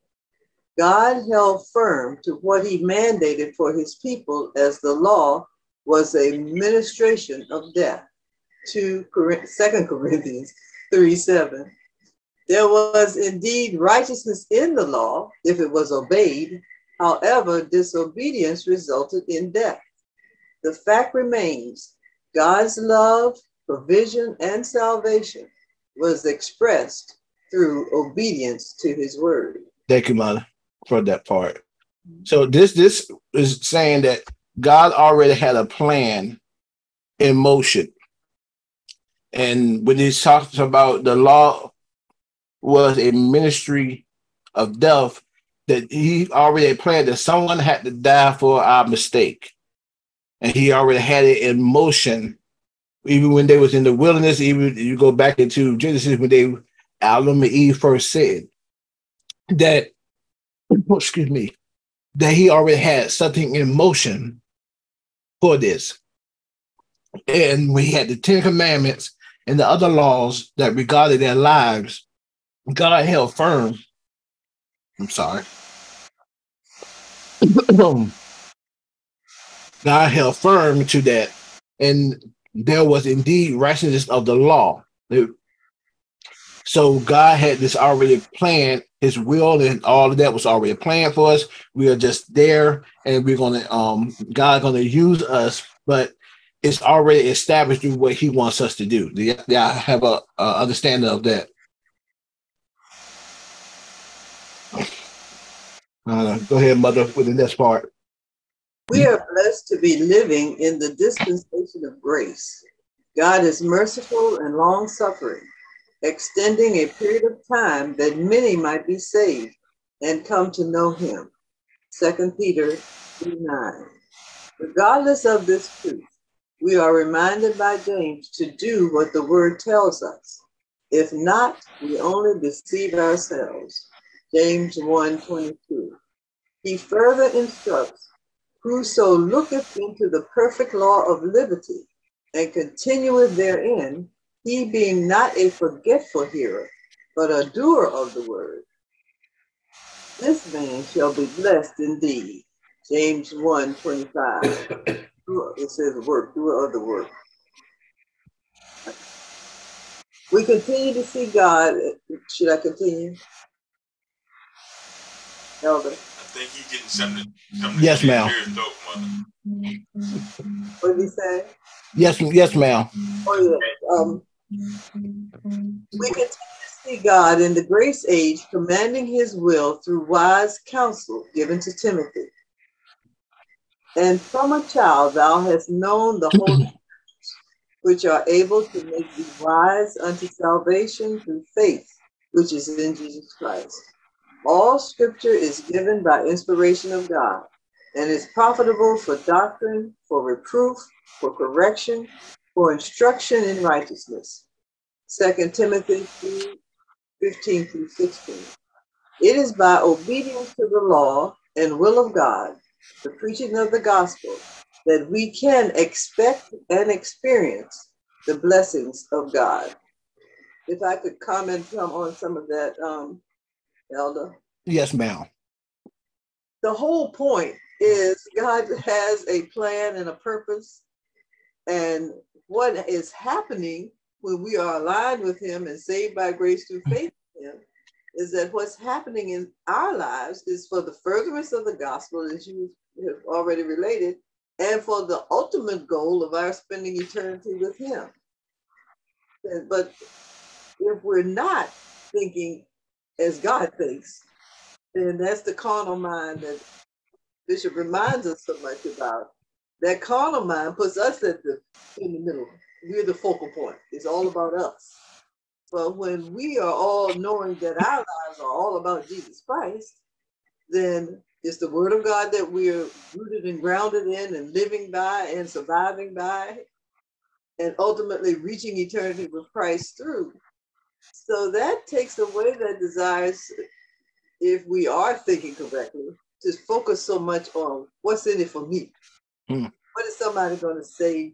God held firm to what he mandated for his people as the law was a ministration of death. 2 Corinthians 3 7. There was indeed righteousness in the law if it was obeyed. However, disobedience resulted in death. The fact remains God's love provision, and salvation was expressed through obedience to his word. Thank you, Mother, for that part. So this this is saying that God already had a plan in motion. And when he talks about the law was a ministry of death, that he already planned that someone had to die for our mistake. And he already had it in motion even when they was in the wilderness, even you go back into Genesis when they Adam and Eve first said that, Oh, excuse me, that he already had something in motion for this. And we had the Ten Commandments and the other laws that regarded their lives. God held firm. I'm sorry. God held firm to that. And there was indeed righteousness of the law. So God had this already planned, his will and all of that was already planned for us. We are just there and we're gonna um God gonna use us, but it's already established what he wants us to do. Do y'all have a, a understanding of that? Uh, go ahead, mother, with the next part. We are blessed to be living in the dispensation of grace. God is merciful and long suffering, extending a period of time that many might be saved and come to know him. 2 Peter 3 9. Regardless of this truth, we are reminded by James to do what the word tells us. If not, we only deceive ourselves. James 1 22. He further instructs Whoso looketh into the perfect law of liberty and continueth therein, he being not a forgetful hearer, but a doer of the word, this man shall be blessed indeed. James 1 25. it says work, doer of the work. We continue to see God. Should I continue? Elder think he's getting something. something yes, ma'am. What did he say? Yes, yes, ma'am. Oh yeah. Um, Mm-hmm. we continue to see God in the grace age commanding His will through wise counsel given to Timothy. And from a child thou hast known the holy mm-hmm. which are able to make thee wise unto salvation through faith, which is in Jesus Christ. All scripture is given by inspiration of God and is profitable for doctrine, for reproof, for correction, for instruction in righteousness. 2 Timothy 3 15 through 16. It is by obedience to the law and will of God, the preaching of the gospel, that we can expect and experience the blessings of God. If I could comment on some of that, um, Elder? Yes, ma'am. The whole point is God has a plan and a purpose. And what is happening when we are aligned with Him and saved by grace through mm. faith in Him is that what's happening in our lives is for the furtherance of the gospel, as you have already related, and for the ultimate goal of our spending eternity with Him. But if we're not thinking as God thinks. And that's the carnal mind that Bishop reminds us so much about. That carnal mind puts us at the in the middle. We're the focal point. It's all about us. But when we are all knowing that our lives are all about Jesus Christ, then it's the word of God that we're rooted and grounded in and living by and surviving by and ultimately reaching eternity with Christ through. So that takes away that desires, if we are thinking correctly, to focus so much on what's in it for me. Mm. What is somebody going to say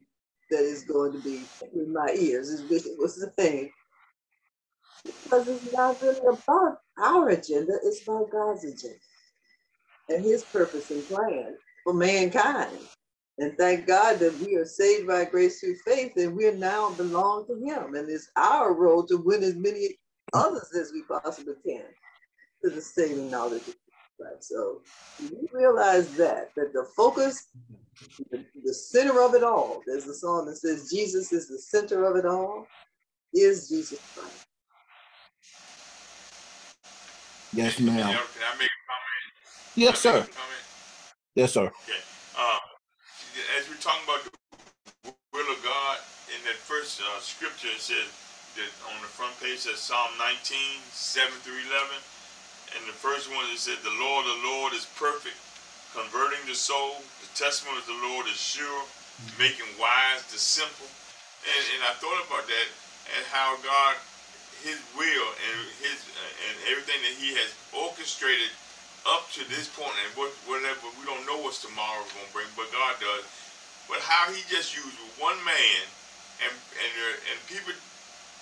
that is going to be in my ears, as Bishop was saying? Because it's not really about our agenda, it's about God's agenda and his purpose and plan for mankind. And thank God that we are saved by grace through faith and we are now belong to Him. And it's our role to win as many others as we possibly can to the saving knowledge Christ. So we realize that, that the focus, the, the center of it all, there's a song that says Jesus is the center of it all, is Jesus Christ. Yes, ma'am. Can I make a comment? Yes, sir. Yes, sir. Okay. Um, as we're talking about the will of God, in that first uh, scripture, it says that on the front page says Psalm 19, 7 through 11. And the first one it said, The Lord, the Lord is perfect, converting the soul. The testimony of the Lord is sure, making wise the simple. And, and I thought about that and how God, His will and His uh, and everything that He has orchestrated up to this point, and what, whatever we don't know what tomorrow's gonna bring, but God does. But how He just used one man, and and uh, and people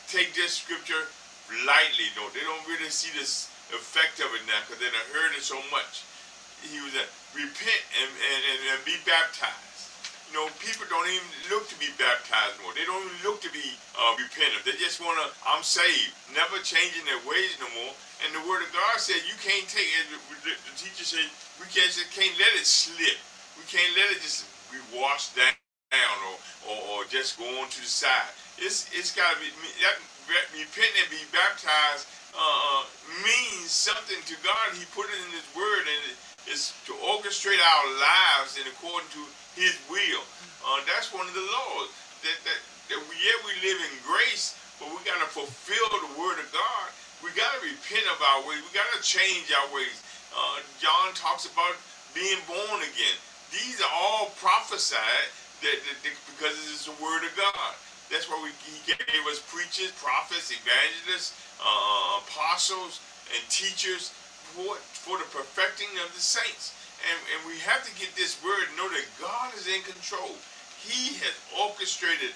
take this scripture lightly, though they don't really see this effect of it now because they have heard it so much. He was a repent and, and, and, and be baptized you know, people don't even look to be baptized more. They don't even look to be uh, repentant. They just want to, I'm saved, never changing their ways no more. And the Word of God said you can't take it. The, teacher said we can't just can't let it slip. We can't let it just be washed down or, or, or just go on to the side. It's it's got to be that repent and be baptized uh, uh, means something to God. He put it in His Word, and is to orchestrate our lives in according to His will. Uh, that's one of the laws. That, that, that we, yeah, we live in grace, but we got to fulfill the Word of God. We got to repent of our ways. We got to change our ways. Uh, John talks about being born again. These are all prophesied that, that, because it is the Word of God. That's why we, He gave us preachers, prophets, evangelists, uh, apostles, and teachers for, for the perfecting of the saints. And, and we have to get this word, know that God is in control. He has orchestrated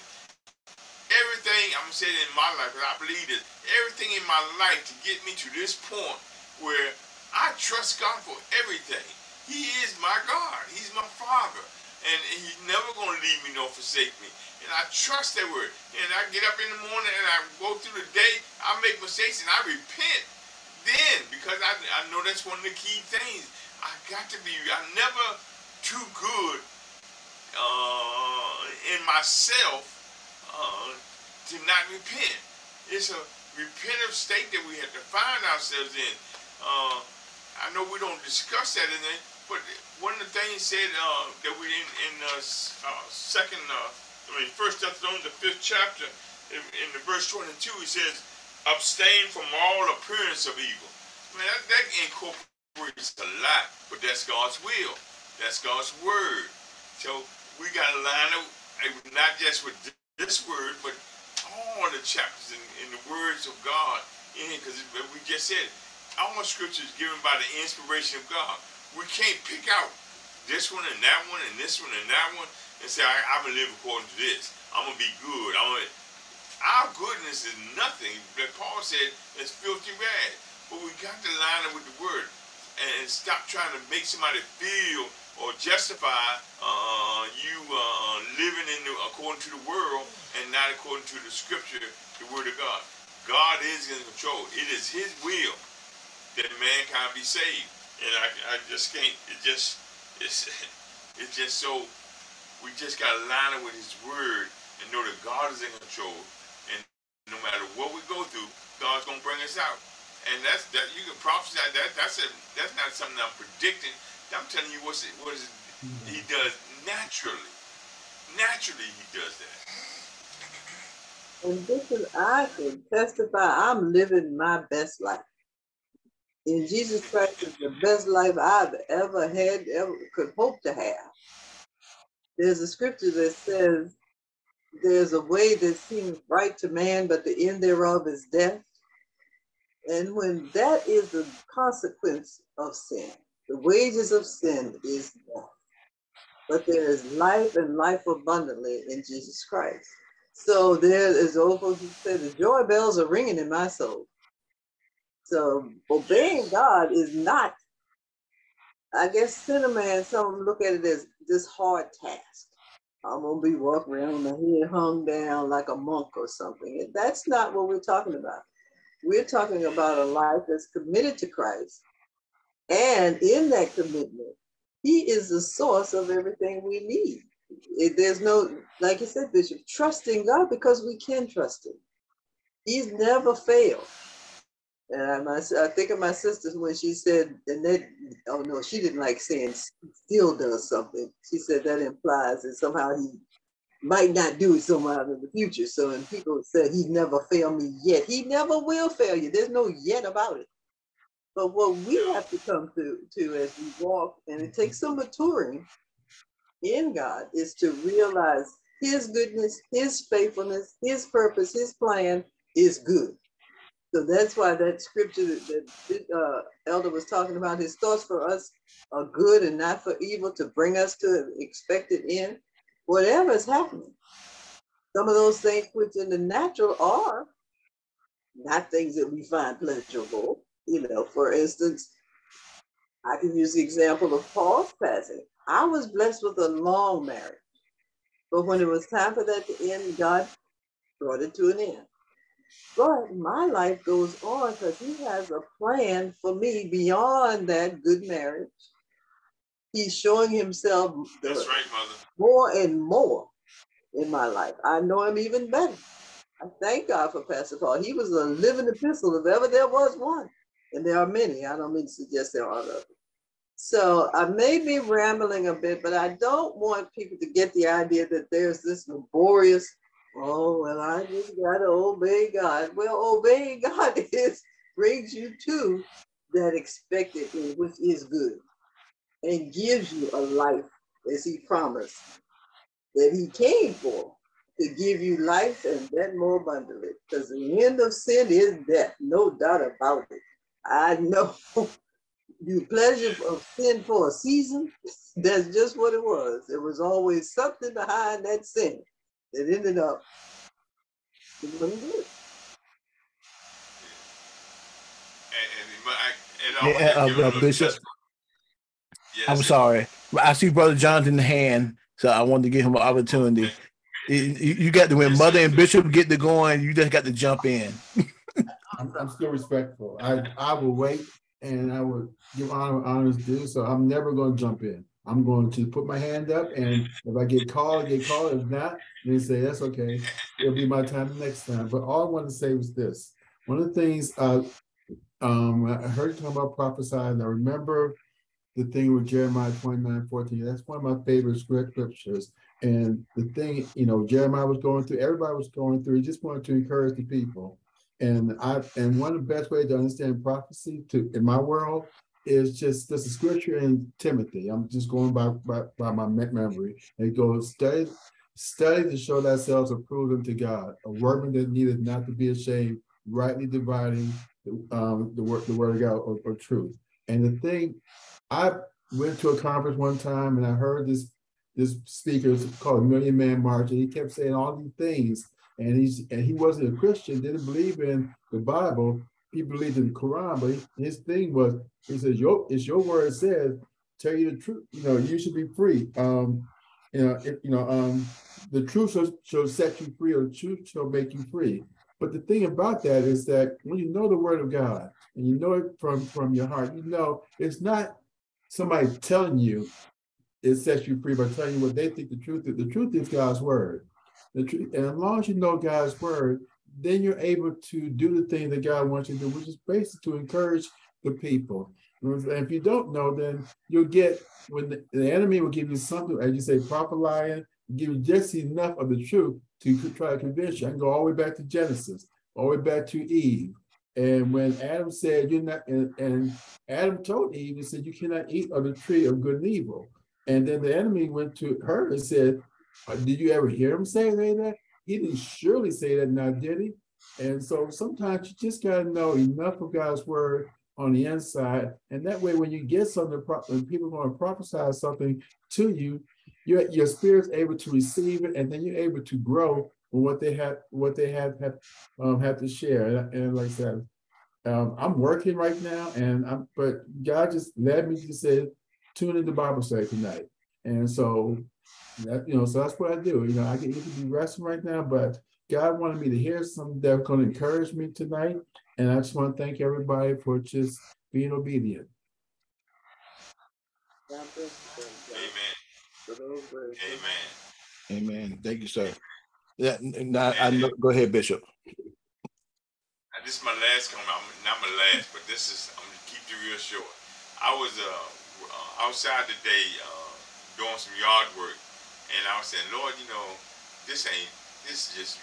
everything, I'm saying in my life, and I believe that everything in my life to get me to this point where I trust God for everything. He is my God. He's my Father. And he's never going to leave me nor forsake me. And I trust that word. And I get up in the morning and I go through the day. I make mistakes and I repent then because I, I know that's one of the key things. I got to be, I'm never too good uh, in myself uh, to not repent. It's a repentant state that we have to find ourselves in. Uh, I know we don't discuss that in it, but one of the things said uh, that we in, in uh, uh, second, uh, I mean, First Thessalonians, the fifth chapter, in, in the verse 22, he says, abstain from all appearance of evil. Man, that, that incorporates a lot, but that's God's will. That's God's word. So we got to line up eh, not just with this word, but all the chapters in, the words of God in here, because we just said all scripture is given by the inspiration of God. We can't pick out this one and that one and this one and that one and say, I, to live according to this. I'm going to be good. I'm gonna, our goodness is nothing that Paul said is filthy rags. But we got to line up with the word and stop trying to make somebody feel or justify uh, you uh, living in the, according to the world and not according to the scripture, the word of God. God is in control. It is his will that mankind be saved. And I, I just can't, it just, it's, it's just so, we just got to line up with his word and know that God is in control. And no matter what we go through, God's going to bring us out. And that's that you can prophesy that that's a that's not something I'm predicting. I'm telling you what's it what is it he mm-hmm. does naturally. Naturally he does that. And this is I can testify I'm living my best life. And Jesus Christ is the best life I've ever had, ever could hope to have. There's a scripture that says, There's a way that seems right to man, but the end thereof is death. And when that is the consequence of sin, the wages of sin is death. But there is life and life abundantly in Jesus Christ. So there is over, he said, the joy bells are ringing in my soul. So obeying God is not, I guess, Cinnamon, some look at it as this hard task. I'm gonna be walking around with my head hung down like a monk or something. That's not what we're talking about. We're talking about a life that's committed to Christ. And in that commitment, He is the source of everything we need. It, there's no, like you said, Bishop, trusting God because we can trust Him. He's never failed. And I, my, I think of my sisters when she said, and they, oh no, she didn't like saying still does something. She said that implies that somehow he might not do it somehow in the future. So when people said he never failed me yet, he never will fail you. There's no yet about it. But what we have to come to, to as we walk, and it takes some maturing in God, is to realize his goodness, his faithfulness, his purpose, his plan is good. So that's why that scripture that, uh, Elder was talking about, his thoughts for us are good and not for evil to bring us to an expected end whatever is happening. Some of those things which in the natural are not things that we find pleasurable. You know, for instance, I can use the example of Paul's passing. I was blessed with a long marriage, but when it was time for that to end, God brought it to an end. But my life goes on because He has a plan for me beyond that good marriage he's showing himself That's right, mother. more and more in my life. I know him even better. I thank God for Pastor Paul. He was a living epistle if ever there was one. And there are many. I don't mean to suggest there are others. So I may be rambling a bit, but I don't want people to get the idea that there's this laborious, oh, well, I just got to obey God. Well, obeying God is brings you to that expected which is good, and gives you a life as he promised that he came for to give you life and that more abundantly. Because the end of sin is death, no doubt about it. I know you pleasure of sin for a season. That's just what it was. There was always something behind that sin that ended up it wasn't good. Yeah, uh, uh, Bishop. Yes. I'm sorry. I see Brother Jonathan in the hand, so I wanted to give him an opportunity. You, you got to when Mother and Bishop get to going, you just got to jump in. I'm, I'm, still respectful. I I will wait and I will give honor honors due. So I'm never going to jump in. I'm going to put my hand up, and if I get called, I get called. If not, they say that's okay. It'll be my time next time. But all I want to say was this: one of the things uh, um, I heard you talk about prophesying. I remember the thing with Jeremiah 29, 14. That's one of my favorite scriptures. And the thing, you know, Jeremiah was going through, everybody was going through, he just wanted to encourage the people. And I and one of the best ways to understand prophecy to in my world is just there's a scripture in Timothy. I'm just going by by, by my memory. It goes, study, study to show thyself approved unto God, a workman that needeth not to be ashamed, rightly dividing um, the word the word of God or, or truth. And the thing, I went to a conference one time and I heard this this speaker called Million Man March, and he kept saying all these things. And he's and he wasn't a Christian, didn't believe in the Bible. He believed in the Quran, but his thing was he says, "Your it's your word says, tell you the truth. You know, you should be free. Um, you know, if, you know, um, the truth shall, shall set you free, or the truth shall make you free." But the thing about that is that when you know the word of God and you know it from, from your heart, you know it's not somebody telling you it sets you free by telling you what they think the truth is. The truth is God's word. The truth, and as long as you know God's word, then you're able to do the thing that God wants you to do, which is basically to encourage the people. And if you don't know, then you'll get when the, the enemy will give you something, as you say, proper lying, give you just enough of the truth to try to convince you. I can go all the way back to Genesis, all the way back to Eve. And when Adam said, You're not, and, and Adam told Eve, He said, You cannot eat of the tree of good and evil. And then the enemy went to her and said, uh, Did you ever hear him say that? He didn't surely say that now, did he? And so sometimes you just got to know enough of God's word on the inside. And that way, when you get something, when people are going to prophesy something to you, your your spirit's able to receive it, and then you're able to grow with what they have what they have have um, have to share. And, and like I said, um, I'm working right now, and I'm but God just led me to say, tune into Bible study tonight, and so that you know, so that's what I do. You know, I can either be resting right now, but God wanted me to hear something that's going to encourage me tonight, and I just want to thank everybody for just being obedient. Amen. Amen. Amen. Thank you, sir. Yeah, now, I know, go ahead, Bishop. This is my last comment. I'm, not my last, but this is I'm gonna keep it real short. I was uh, uh, outside today uh, doing some yard work, and I was saying, Lord, you know, this ain't this is just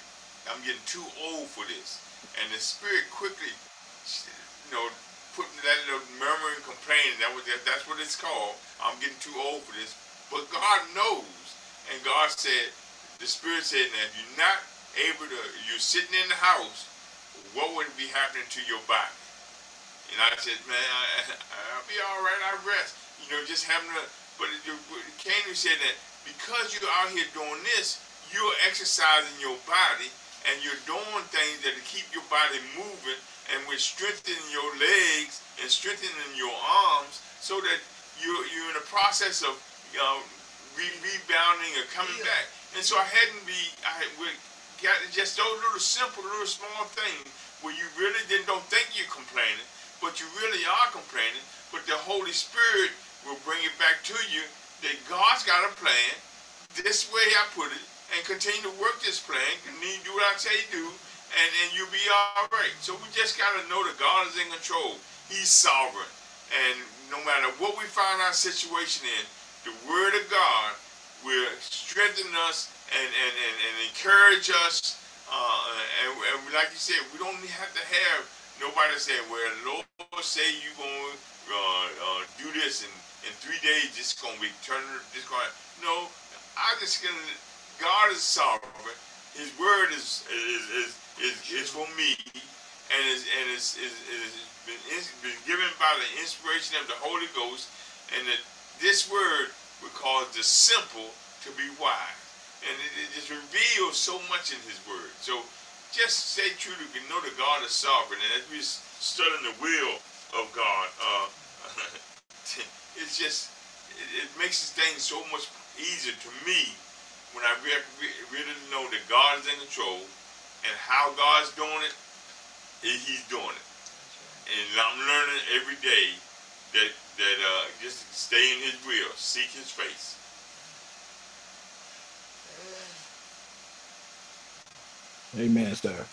I'm getting too old for this. And the spirit quickly, you know, putting that little murmuring, complaining. That was that's what it's called. I'm getting too old for this. But God knows. And God said, the Spirit said, now if you're not able to, you're sitting in the house, what would be happening to your body? And I said, man, I, will be all right. I rest. You know, just having to, but Canaan said that because you're out here doing this, you're exercising your body and you're doing things that keep your body moving and we're strengthening your legs and strengthening your arms so that you're, you're in the process of you know, re- rebounding or coming yeah. back. And so I hadn't be, I we got just those little simple, little small things where you really then don't think you're complaining, but you really are complaining. But the Holy Spirit will bring it back to you that God's got a plan. This way I put it, and continue to work this plan. Continue to do what I say do, and, and you'll be all right. So we just got to know that God is in control. He's sovereign. And no matter what we find our situation in, the Word of God will strengthen us and, and, and, and encourage us. Uh, and, and like you said, we don't have to have nobody say, well, Lord say you're going to uh, uh, do this in, in three days, this to be turning, this going No, I just to, God is sovereign. His word is is, is, is, is for me and is and is, is, is been, been given by the inspiration of the Holy Ghost and that this word would cause the simple to be wise and it, it just reveals so much in His Word. So just stay true to know that God is sovereign, and as we study the will of God, uh, it's just it, it, makes things so much easier to me when I re- re- really know that God is in control and how God's doing it, He's doing it, and I'm learning every day that that uh, just stay in His will, seek His face. Amen, sir.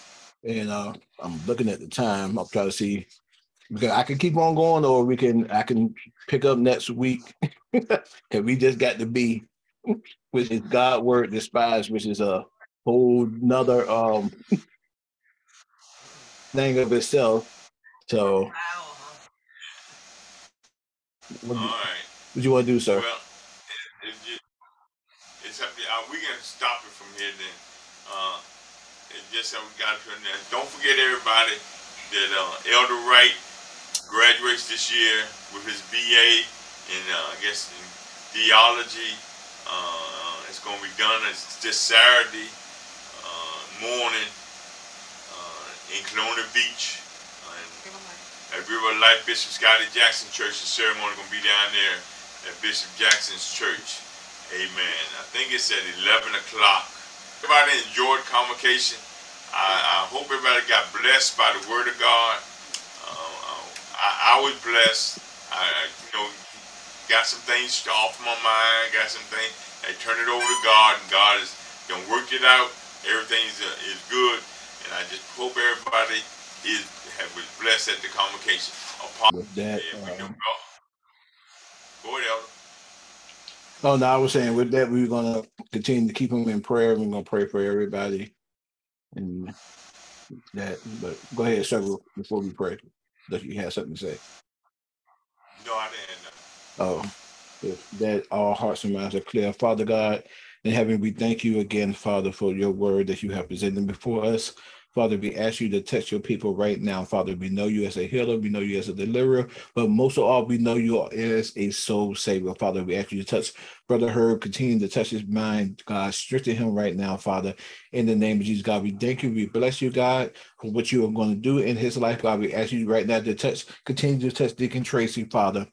And uh, I'm looking at the time. I'll try to see because I can keep on going, or we can I can pick up next week. Cause we just got to be, which is God word despised, which is a whole nother um thing of itself. So what, All right. what you want to do, sir? Well, uh, we can stop it from here then. Uh, just that we got to. Don't forget everybody that uh, Elder Wright graduates this year with his BA in uh, I guess in theology. Uh, it's going to be done this Saturday uh, morning uh, in Kelowna Beach. At River Life Bishop Scotty Jackson Church, the ceremony going to be down there at Bishop Jackson's church. Amen. I think it's at 11 o'clock. Everybody enjoyed convocation. I, I, hope everybody got blessed by the word of God. Uh, I, I, was blessed. I, you know, got some things off my mind, got some things. I turn it over to God, and God is gonna work it out. Everything is, uh, is good, and I just hope everybody is was blessed at the convocation. With that, um, go ahead, Elder. Oh no, I was saying with that we are gonna continue to keep them in prayer. We're gonna pray for everybody, and that. But go ahead, struggle before we pray. Does you have something to say? No, I didn't. Oh, if that all hearts and minds are clear, Father God in heaven, we thank you again, Father, for your word that you have presented before us. Father, we ask you to touch your people right now. Father, we know you as a healer, we know you as a deliverer, but most of all, we know you as a soul savior. Father, we ask you to touch Brother Herb, continue to touch his mind, God, strengthen him right now, Father, in the name of Jesus, God. We thank you, we bless you, God, for what you are going to do in his life, God. We ask you right now to touch, continue to touch Deacon Tracy, Father.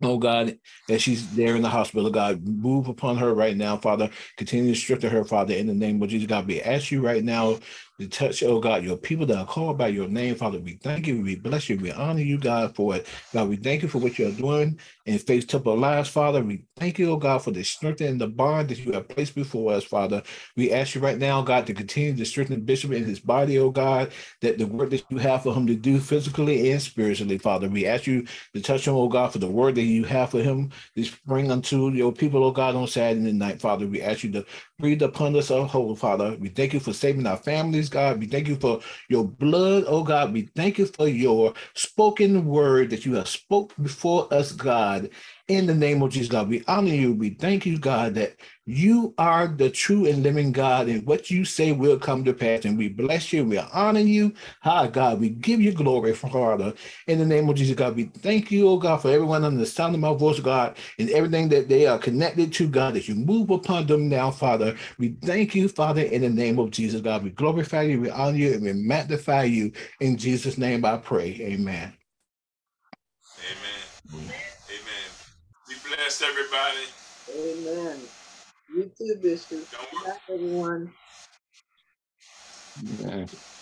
Oh God, as she's there in the hospital, God, move upon her right now, Father. Continue to strengthen her, Father, in the name of Jesus. God, we ask you right now to touch, oh God, your people that are called by your name, Father. We thank you, we bless you, we honor you, God, for it. God, we thank you for what you're doing in Faith Temple lives, Father. We thank you, oh God, for the strength and the bond that you have placed before us, Father. We ask you right now, God, to continue to strengthen Bishop in his body, oh God, that the work that you have for him to do physically and spiritually, Father. We ask you to touch him, oh God, for the word that you have for him to bring unto your people, oh God, on Saturday night, Father. We ask you to breathe upon us, oh whole, Father. We thank you for saving our families, God. We thank you for your blood, oh God. We thank you for your spoken word that you have spoke before us, God. In the name of Jesus, God, we honor you. We thank you, God, that you are the true and living God, and what you say will come to pass. And we bless you. We honor you. Hi, God. We give you glory, Father. In the name of Jesus, God, we thank you, oh God, for everyone under the sound of my voice, God, and everything that they are connected to, God, that you move upon them now, Father. We thank you, Father, in the name of Jesus, God. We glorify you, we honor you, and we magnify you. In Jesus' name I pray. Amen. Amen. Amen. Be blessed, everybody. Amen. You too, Bishop. Good night, everyone. Yeah.